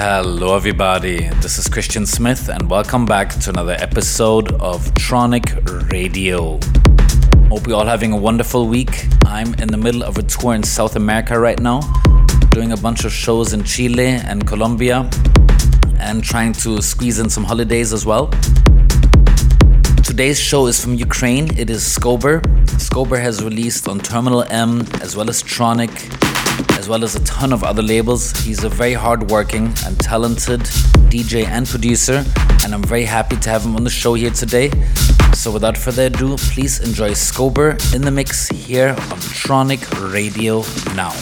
Hello, everybody. This is Christian Smith, and welcome back to another episode of Tronic Radio. Hope you're all having a wonderful week. I'm in the middle of a tour in South America right now, doing a bunch of shows in Chile and Colombia, and trying to squeeze in some holidays as well. Today's show is from Ukraine. It is Skober. Skober has released on Terminal M as well as Tronic, as well as a ton of other labels. He's a very hardworking and talented DJ and producer, and I'm very happy to have him on the show here today. So without further ado, please enjoy Skober in the mix here on Tronic Radio now.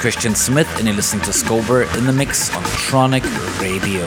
Christian Smith, and you're listening to Skober in the Mix on Tronic Radio.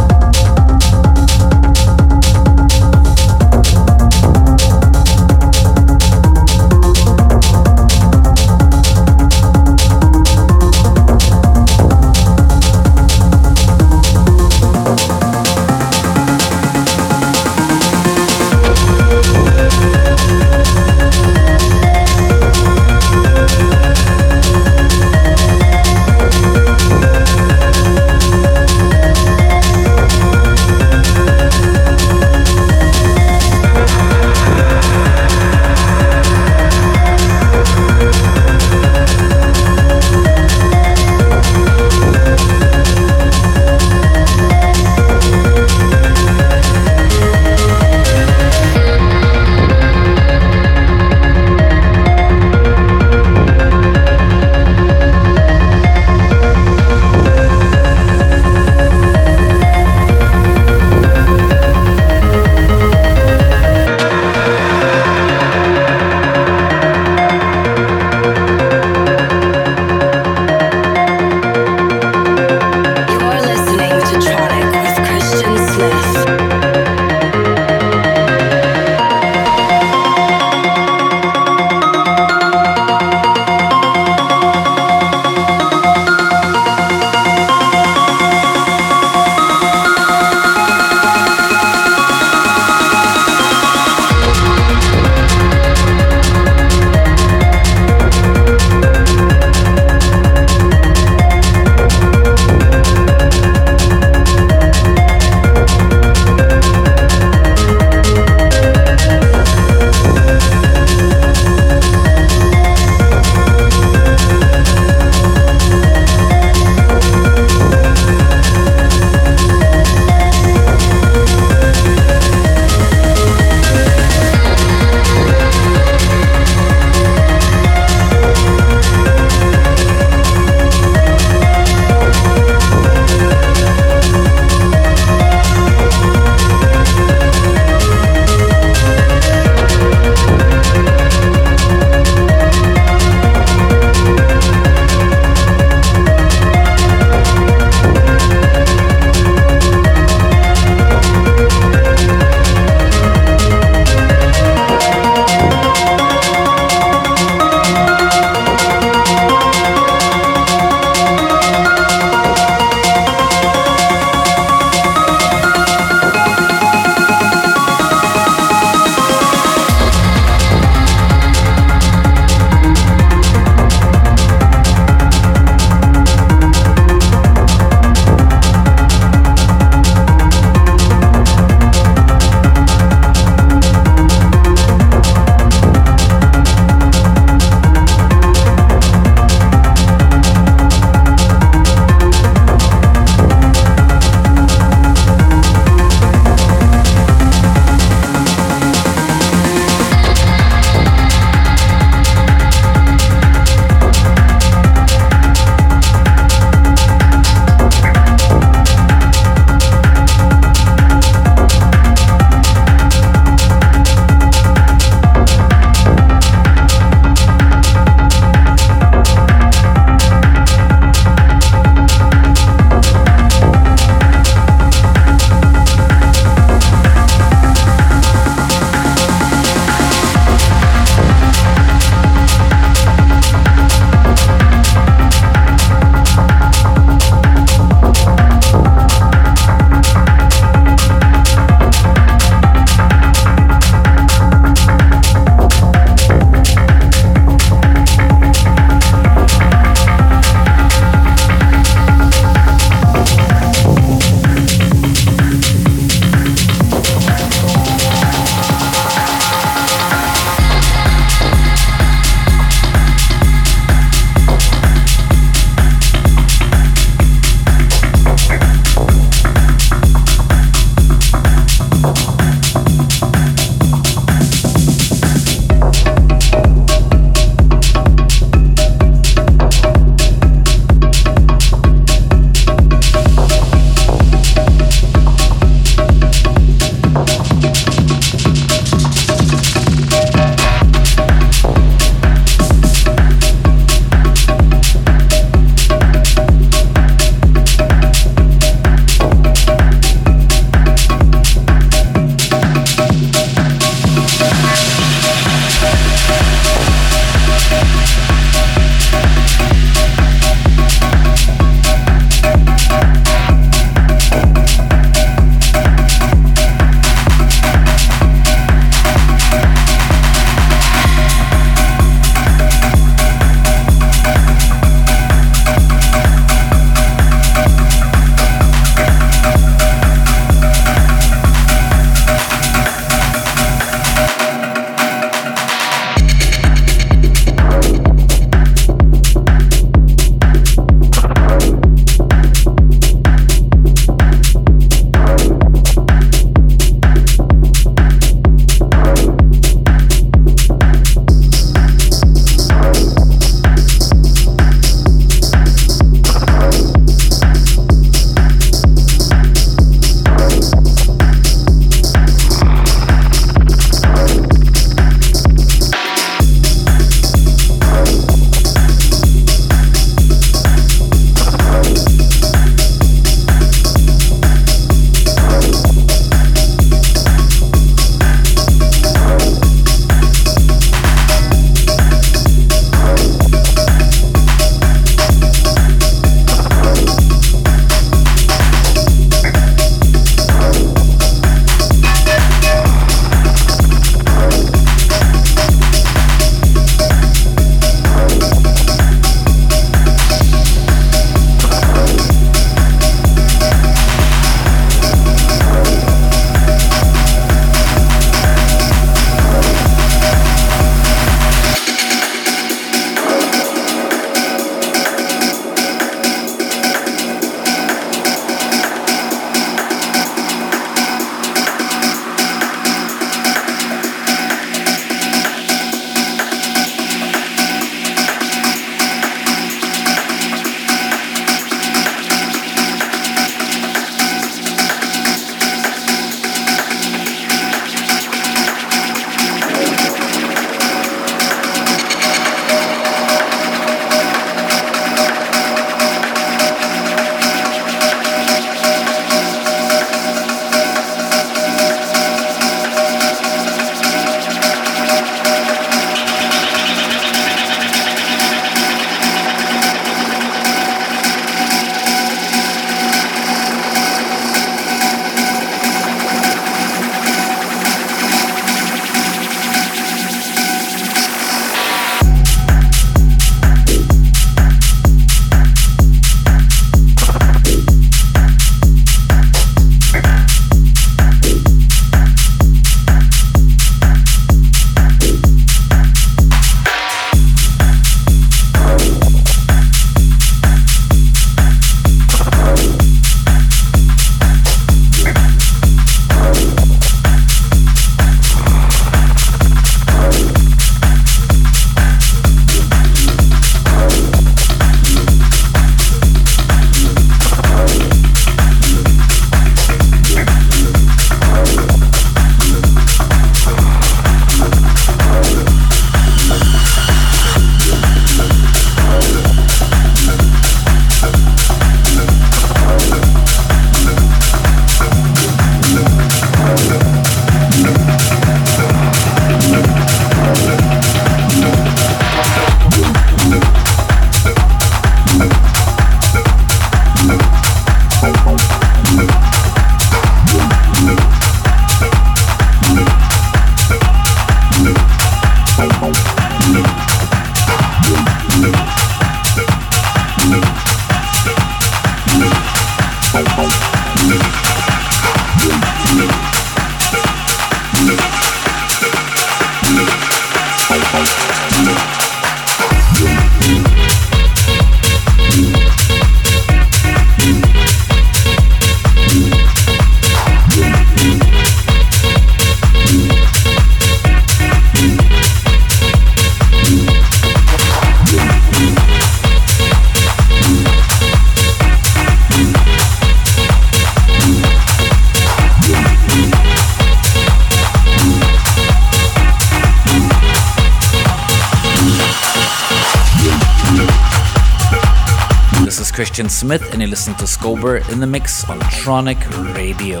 Christian Smith, and you listen to Skober in the mix on Tronic Radio.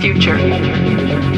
Christian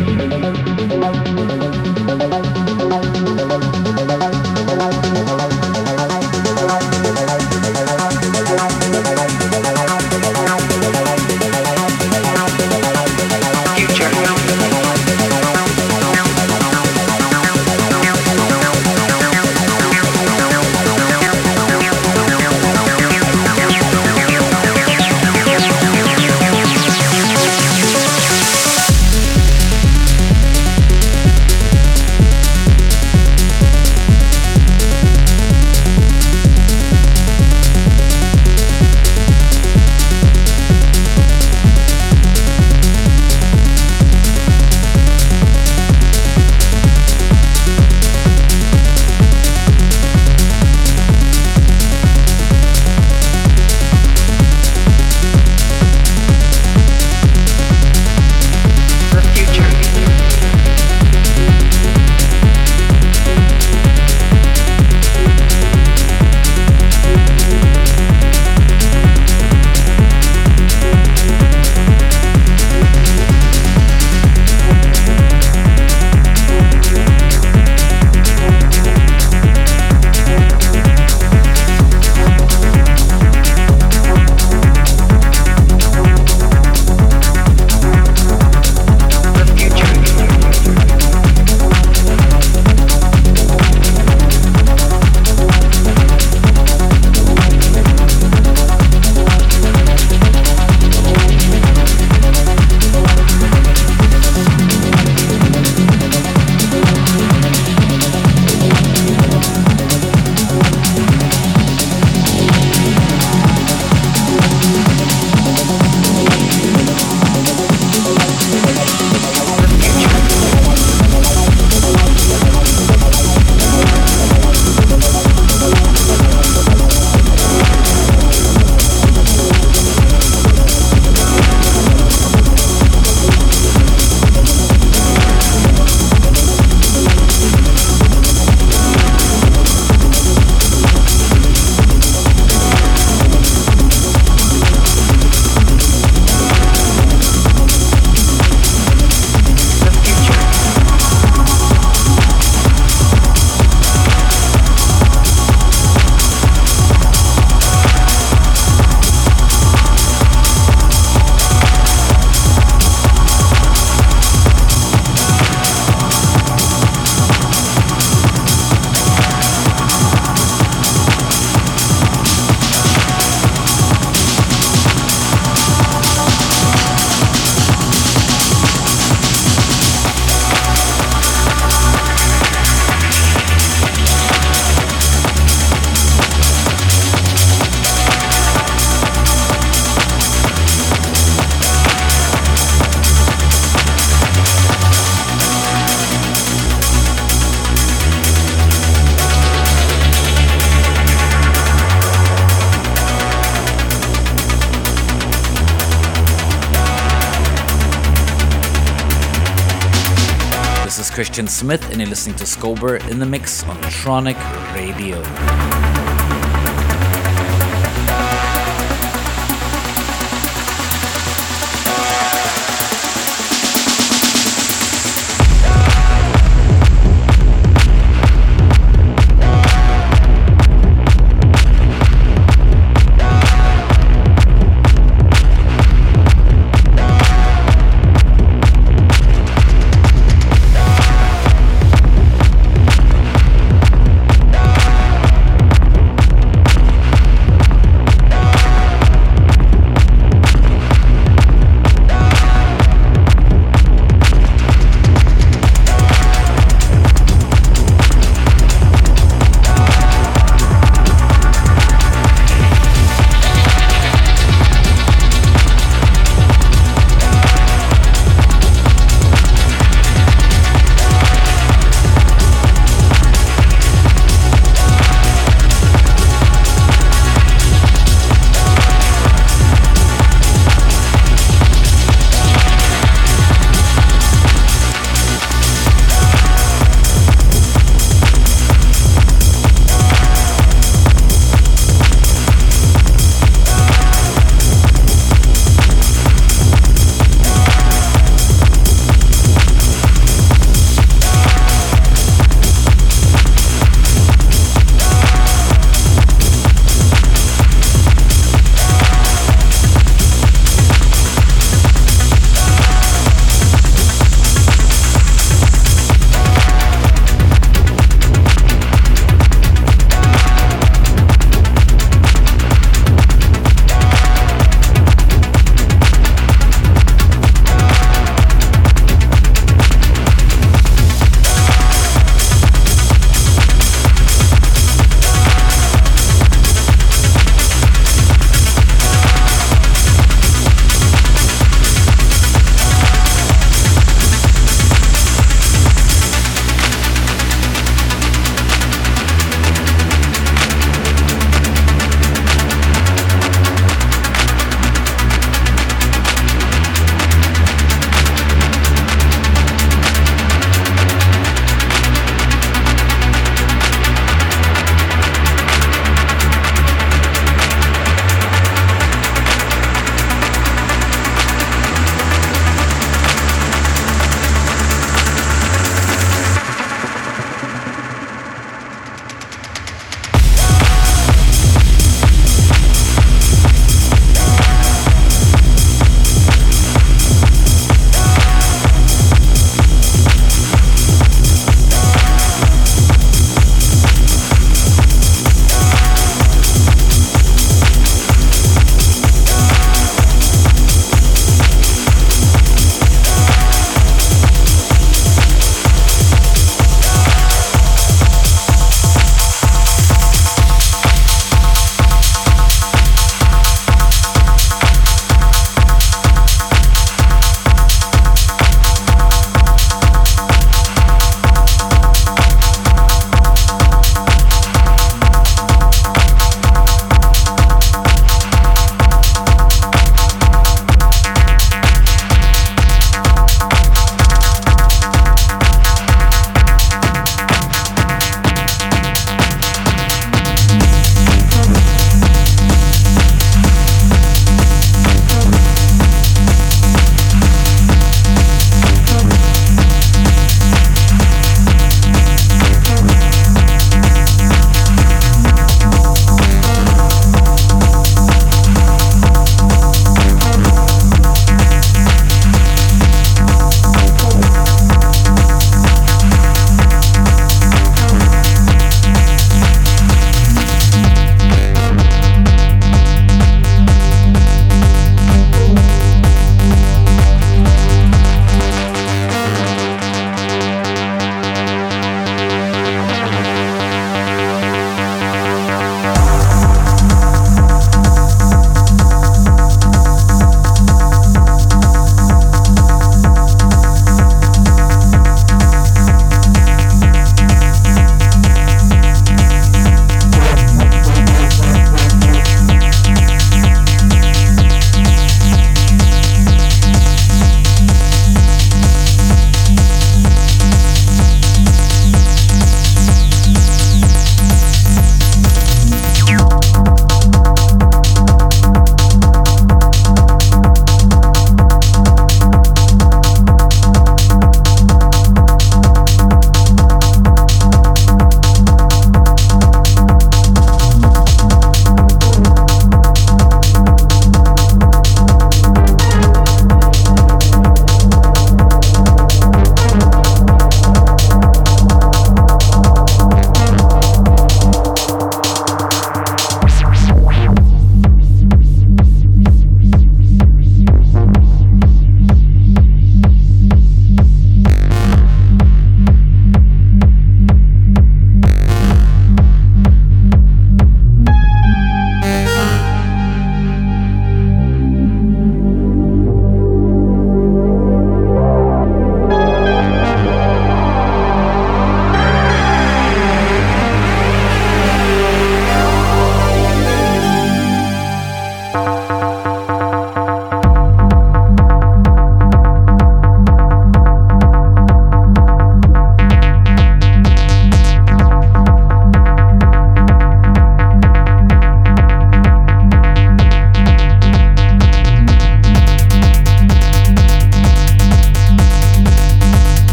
Smith, and you're listening to Skober in the Mix on Tronic Radio.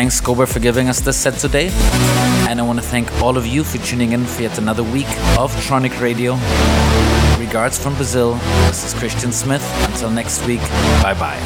thanks Skober for giving us this set today. And I want to thank all of you for tuning in for yet another week of Tronic Radio. Regards from Brazil. This is Christian Smith. Until next week, bye bye.